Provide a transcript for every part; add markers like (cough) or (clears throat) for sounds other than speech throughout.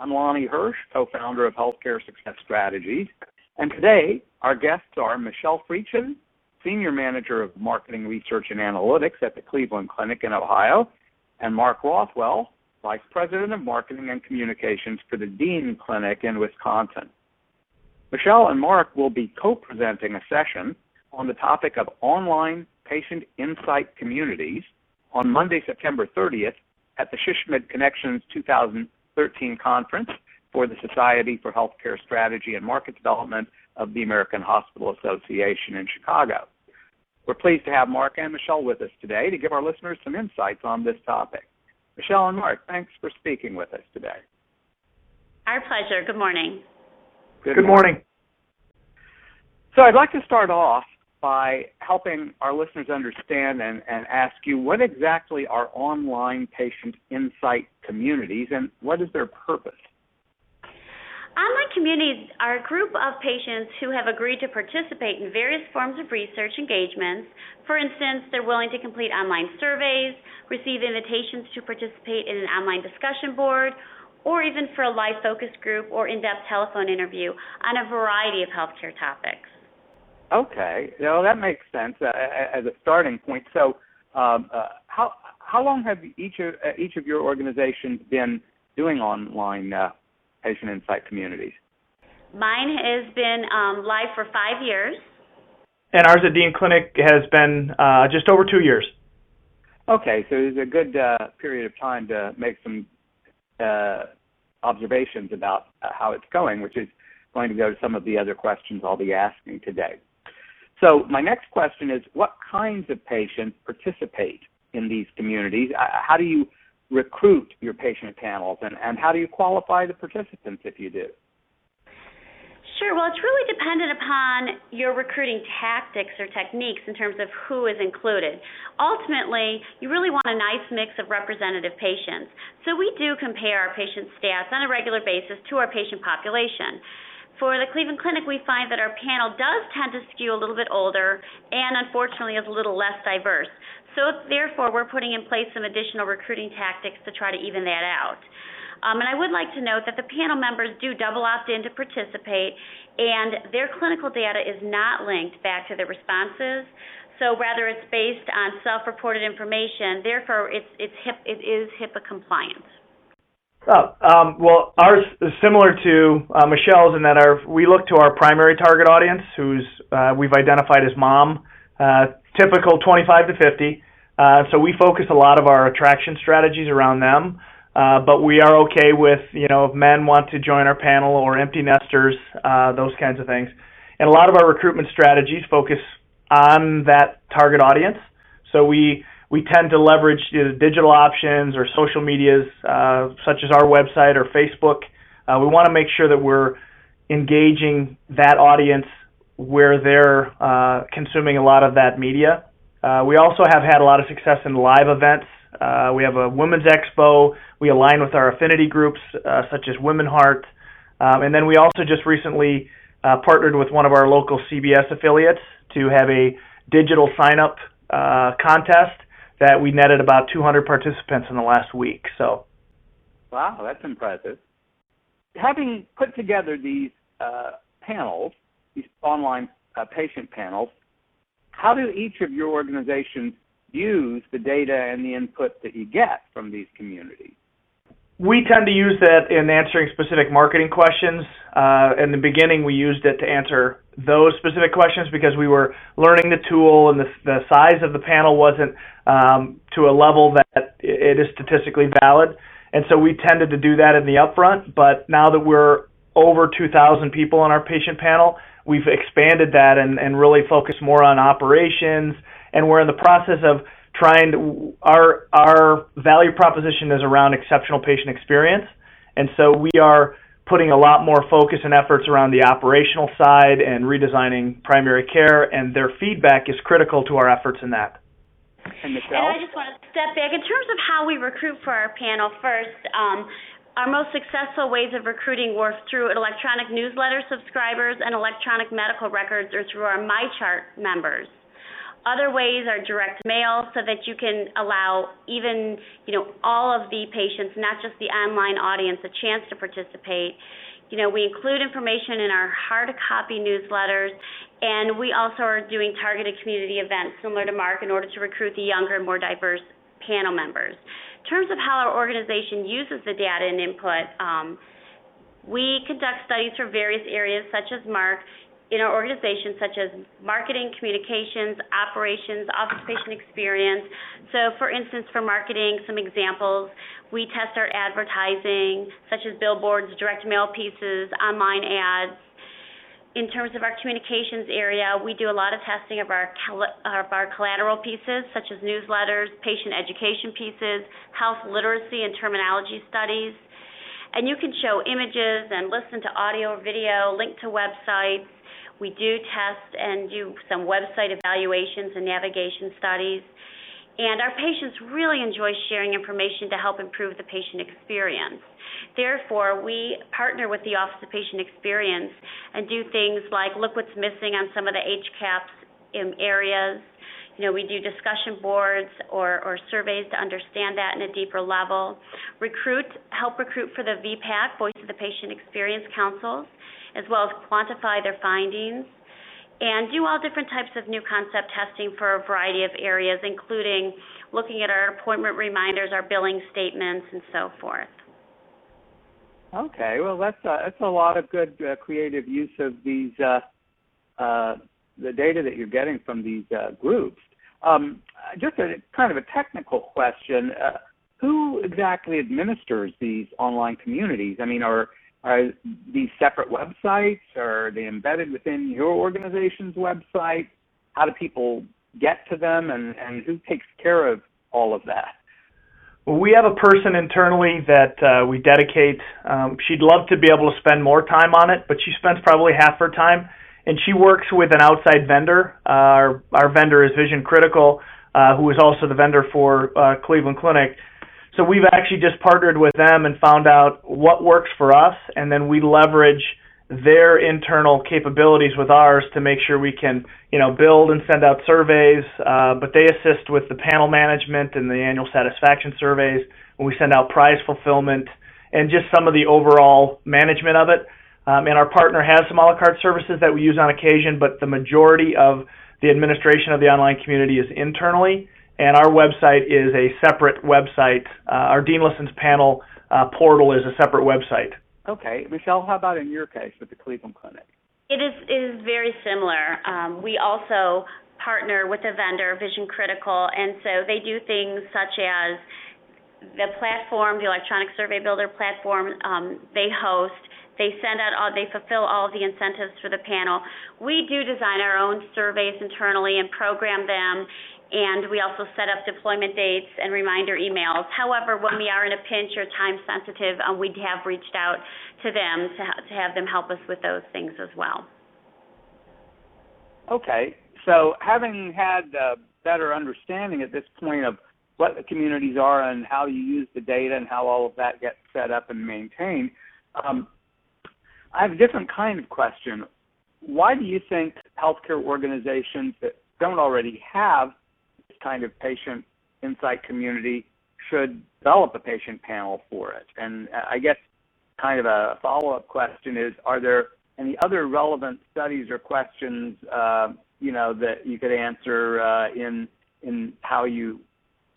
I'm Lonnie Hirsch, co-founder of Healthcare Success Strategies. And today, our guests are Michelle Friedchen, Senior Manager of Marketing Research and Analytics at the Cleveland Clinic in Ohio, and Mark Rothwell, Vice President of Marketing and Communications for the Dean Clinic in Wisconsin. Michelle and Mark will be co-presenting a session on the topic of online patient insight communities on Monday, September 30th at the SHSMD Connections 2013 conference for the Society for Healthcare Strategy and Market Development of the American Hospital Association in Chicago. We're pleased to have Mark and Michelle with us today to give our listeners some insights on this topic. Michelle and Mark, thanks for speaking with us today. Our pleasure. Good morning. Good, Good morning. So I'd like to start off by helping our listeners understand and, and ask you what exactly are online patient insight communities and what is their purpose? Online communities are a group of patients who have agreed to participate in various forms of research engagements. For instance, they're willing to complete online surveys, receive invitations to participate in an online discussion board, or even for a live focus group or in depth telephone interview on a variety of healthcare topics. Okay, well that makes sense uh, as a starting point. So, um, uh, how how long have each of uh, each of your organizations been doing online uh, patient insight communities? Mine has been um, live for five years. And ours at Dean Clinic has been uh, just over two years. Okay, so there's a good uh, period of time to make some uh, observations about uh, how it's going, which is going to go to some of the other questions I'll be asking today. So my next question is, what kinds of patients participate in these communities? Uh, how do you recruit your patient panels, and, and how do you qualify the participants if you do? Sure. Well, it's really dependent upon your recruiting tactics or techniques in terms of who is included. Ultimately, you really want a nice mix of representative patients. So we do compare our patient stats on a regular basis to our patient population. For the Cleveland Clinic, we find that our panel does tend to skew a little bit older and unfortunately is a little less diverse. So therefore, we're putting in place some additional recruiting tactics to try to even that out. Um, and I would like to note that the panel members do double opt in to participate, and their clinical data is not linked back to their responses. So rather, it's based on self-reported information. Therefore, it's it's HIP, it is HIPAA compliant. Oh, um, well, ours is similar to uh, Michelle's in that our we look to our primary target audience, who's uh, we've identified as mom, uh, typical 25 to 50. Uh, so we focus a lot of our attraction strategies around them. Uh, but we are okay with, you know, if men want to join our panel or empty nesters, uh, those kinds of things. And a lot of our recruitment strategies focus on that target audience. So we we tend to leverage digital options or social medias, uh, such as our website or Facebook. Uh, we want to make sure that we're engaging that audience where they're uh, consuming a lot of that media. Uh, we also have had a lot of success in live events. Uh, we have a women's expo. We align with our affinity groups uh, such as Women Heart, um, and then we also just recently partnered with one of our local CBS affiliates to have a digital sign-up uh, contest that we netted about 200 participants in the last week. So, wow, that's impressive. Having put together these panels, these online uh, patient panels, how do each of your organizations use the data and the input that you get from these communities? We tend to use that in answering specific marketing questions. Uh, in the beginning, we used it to answer those specific questions because we were learning the tool and the, the size of the panel wasn't um, to a level that it is statistically valid. And so we tended to do that in the upfront. But now that we're over 2,000 people on our patient panel, we've expanded that and, and really focused more on operations. And we're in the process of trying to, our, our value proposition is around exceptional patient experience. And so we are putting a lot more focus and efforts around the operational side and redesigning primary care, and their feedback is critical to our efforts in that. And, and I just want to step back in terms of how we recruit for our panel. First, um, our most successful ways of recruiting were through electronic newsletter subscribers and electronic medical records or through our MyChart members. Other ways are direct mail so that you can allow even, you know, all of the patients, not just the online audience, a chance to participate. You know, we include information in our hard copy newsletters, and we also are doing targeted community events similar to Mark in order to recruit the younger and more diverse panel members. In terms of how our organization uses the data and input, um, we conduct studies for various areas such as Mark in our organization, such as marketing, communications, operations, office patient experience. So, for instance, for marketing, some examples, we test our advertising, such as billboards, direct mail pieces, online ads. In terms of our communications area, we do a lot of testing of our, of our collateral pieces, such as newsletters, patient education pieces, health literacy and terminology studies. And you can show images and listen to audio or video, link to websites, we do test and do some website evaluations and navigation studies. And our patients really enjoy sharing information to help improve the patient experience. Therefore, we partner with the Office of Patient Experience and do things like look what's missing on some of the HCAHPS areas. You know, we do discussion boards or, or surveys to understand that in a deeper level. Recruit, help recruit for the VPAC, Voice of the Patient Experience Councils as well as quantify their findings, and do all different types of new concept testing for a variety of areas, including looking at our appointment reminders, our billing statements, and so forth. Okay, well that's uh, that's a lot of good uh, creative use of these uh, uh the data that you're getting from these uh, groups. Um, just a kind of a technical question: uh, Who exactly administers these online communities? I mean, are are these separate websites? Are they embedded within your organization's website? How do people get to them, and, and who takes care of all of that? Well, we have a person internally that uh, we dedicate. Um, she'd love to be able to spend more time on it, but she spends probably half her time, and she works with an outside vendor. Uh, our, our vendor is Vision Critical, uh, who is also the vendor for uh, Cleveland Clinic. So we've actually just partnered with them and found out what works for us, and then we leverage their internal capabilities with ours to make sure we can, you know, build and send out surveys. Uh, but they assist with the panel management and the annual satisfaction surveys when we send out prize fulfillment and just some of the overall management of it. Um, and our partner has some a la carte services that we use on occasion, but the majority of the administration of the online community is internally and our website is a separate website. Uh, our Dean Listens panel uh, portal is a separate website. Okay, Michelle, how about in your case with the Cleveland Clinic? It is is very similar. Um, we also partner with a vendor, Vision Critical, and so they do things such as the platform, the electronic survey builder platform. Um, they host. They send out all, they fulfill all of the incentives for the panel. We do design our own surveys internally and program them and we also set up deployment dates and reminder emails. However, when we are in a pinch or time sensitive, um, we have reached out to them to, ha- to have them help us with those things as well. Okay, so having had a better understanding at this point of what the communities are and how you use the data and how all of that gets set up and maintained, um, I have a different kind of question. Why do you think healthcare organizations that don't already have kind of patient insight community should develop a patient panel for it. And I guess kind of a follow-up question is, are there any other relevant studies or questions, uh, you know, that you could answer uh, in in how you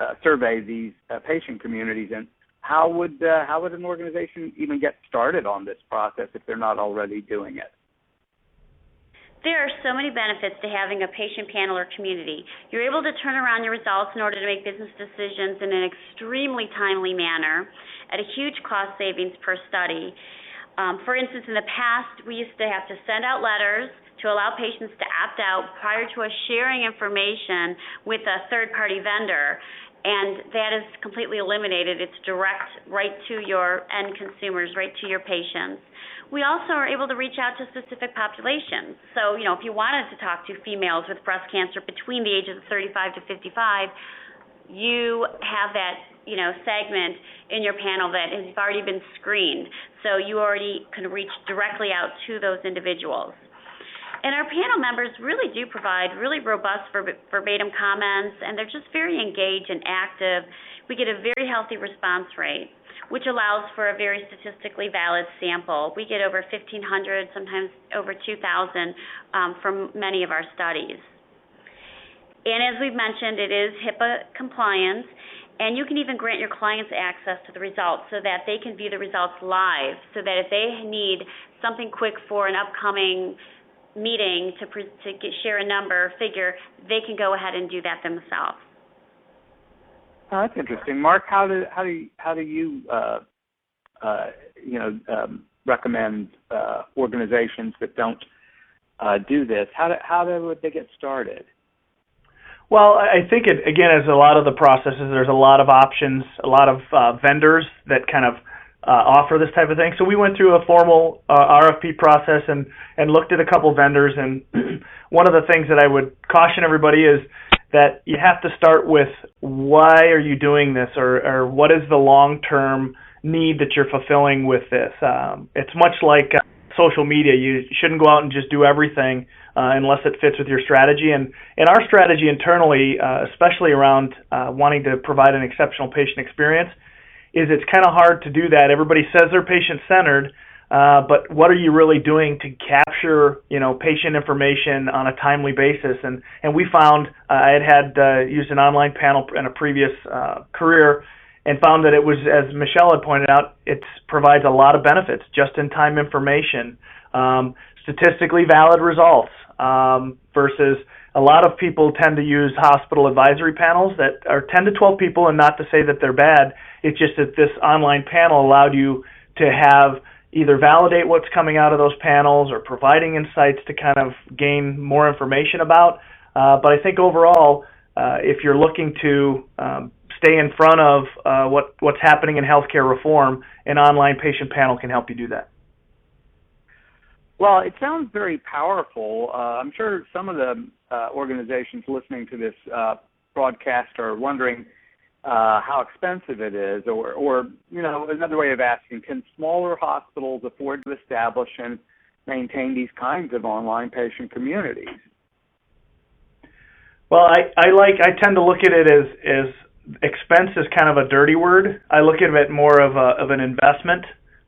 uh, survey these uh, patient communities, and how would uh, how would an organization even get started on this process if they're not already doing it? There are so many benefits to having a patient panel or community. You're able to turn around your results in order to make business decisions in an extremely timely manner at a huge cost savings per study. Um, for instance, in the past, we used to have to send out letters to allow patients to opt out prior to us sharing information with a third party vendor. And that is completely eliminated. It's direct right to your end consumers, right to your patients. We also are able to reach out to specific populations. So, you know, if you wanted to talk to females with breast cancer between the ages of 35 to 55, you have that, you know, segment in your panel that has already been screened. So you already can reach directly out to those individuals. And our panel members really do provide really robust verbatim comments, and they're just very engaged and active. We get a very healthy response rate, which allows for a very statistically valid sample. We get over 1,500, sometimes over 2,000 um, from many of our studies. And as we've mentioned, it is HIPAA compliance, and you can even grant your clients access to the results so that they can view the results live, so that if they need something quick for an upcoming meeting to pre- to get, share a number figure, they can go ahead and do that themselves. Oh, that's interesting, Mark. How do how do you, how do you uh, uh, you know um, recommend uh, organizations that don't uh, do this? How do how do, would they get started? Well, I think it again as a lot of the processes. There's a lot of options, a lot of uh, vendors that kind of uh, offer this type of thing. So we went through a formal uh, RFP process and and looked at a couple vendors. And (clears throat) one of the things that I would caution everybody is that you have to start with why are you doing this, or or what is the long term need that you're fulfilling with this. Um, it's much like uh, social media. You shouldn't go out and just do everything uh, unless it fits with your strategy. And and our strategy internally, uh, especially around uh, wanting to provide an exceptional patient experience is it's kind of hard to do that. Everybody says they're patient centered, uh, but what are you really doing to capture you know patient information on a timely basis? And and we found uh, I had had uh, used an online panel in a previous uh, career and found that it was as Michelle had pointed out, it provides a lot of benefits, just in time information, um, statistically valid results um, versus a lot of people tend to use hospital advisory panels that are 10 to 12 people, and not to say that they're bad. It's just that this online panel allowed you to have either validate what's coming out of those panels or providing insights to kind of gain more information about. Uh, but I think overall, uh, if you're looking to um, stay in front of uh, what what's happening in healthcare reform, an online patient panel can help you do that. Well, it sounds very powerful. Uh, I'm sure some of the uh, organizations listening to this uh, broadcast are wondering uh, how expensive it is, or, or you know, another way of asking: Can smaller hospitals afford to establish and maintain these kinds of online patient communities? Well, I, I like I tend to look at it as as expense is kind of a dirty word. I look at it more of a of an investment.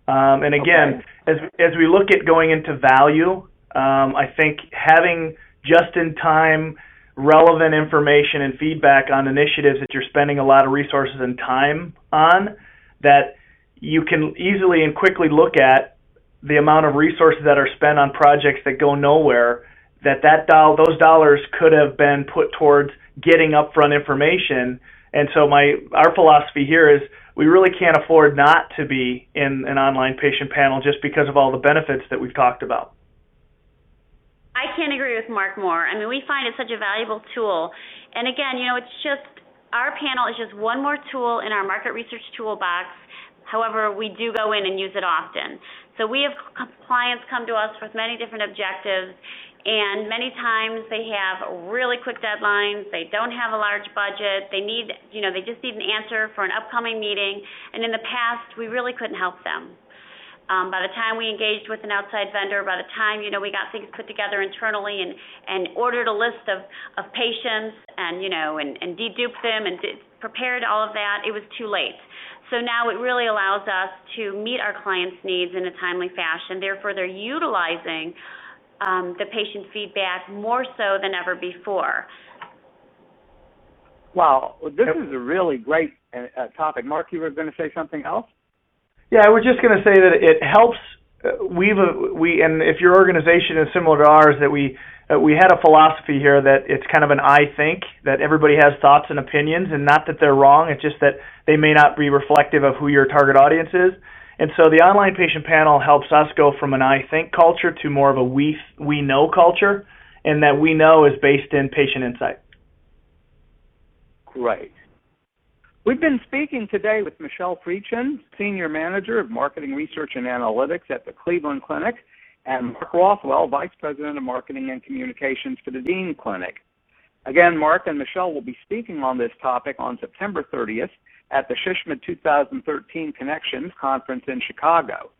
Um, and again, okay. as as we look at going into value, um, I think having just in time relevant information and feedback on initiatives that you're spending a lot of resources and time on that you can easily and quickly look at the amount of resources that are spent on projects that go nowhere that that do- those dollars could have been put towards getting upfront information and so my our philosophy here is we really can't afford not to be in an online patient panel just because of all the benefits that we've talked about. I can't agree with Mark more. I mean, we find it such a valuable tool. And again, you know, it's just our panel is just one more tool in our market research toolbox. However, we do go in and use it often. So we have clients come to us with many different objectives, and many times they have really quick deadlines. They don't have a large budget. They need, you know, they just need an answer for an upcoming meeting. And in the past, we really couldn't help them. Um, by the time we engaged with an outside vendor, by the time you know we got things put together internally and and ordered a list of of patients and you know and and deduped them and did, prepared all of that, it was too late. So now it really allows us to meet our clients' needs in a timely fashion. Therefore, they're utilizing um, the patient feedback more so than ever before. Wow, this is a really great uh, topic. Mark, you were going to say something else? Yeah, I was just going to say that it helps. Uh, we've uh, we and if your organization is similar to ours, that we uh, we had a philosophy here that it's kind of an I think that everybody has thoughts and opinions, and not that they're wrong. It's just that they may not be reflective of who your target audience is. And so the online patient panel helps us go from an I think culture to more of a we we know culture, and that we know is based in patient insight. Great. We've been speaking today with Michelle Friedchen, Senior Manager of Marketing Research and Analytics at the Cleveland Clinic, and Mark Rothwell, Vice President of Marketing and Communications for the Dean Clinic. Again, Mark and Michelle will be speaking on this topic on September 30th at the SHSMD 2013 Connections Conference in Chicago.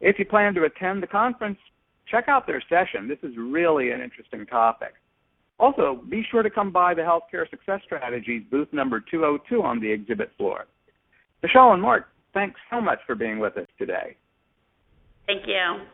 If you plan to attend the conference, check out their session. This is really an interesting topic. Also, be sure to come by the Healthcare Success Strategies booth number 202 on the exhibit floor. Michelle and Mark, thanks so much for being with us today. Thank you.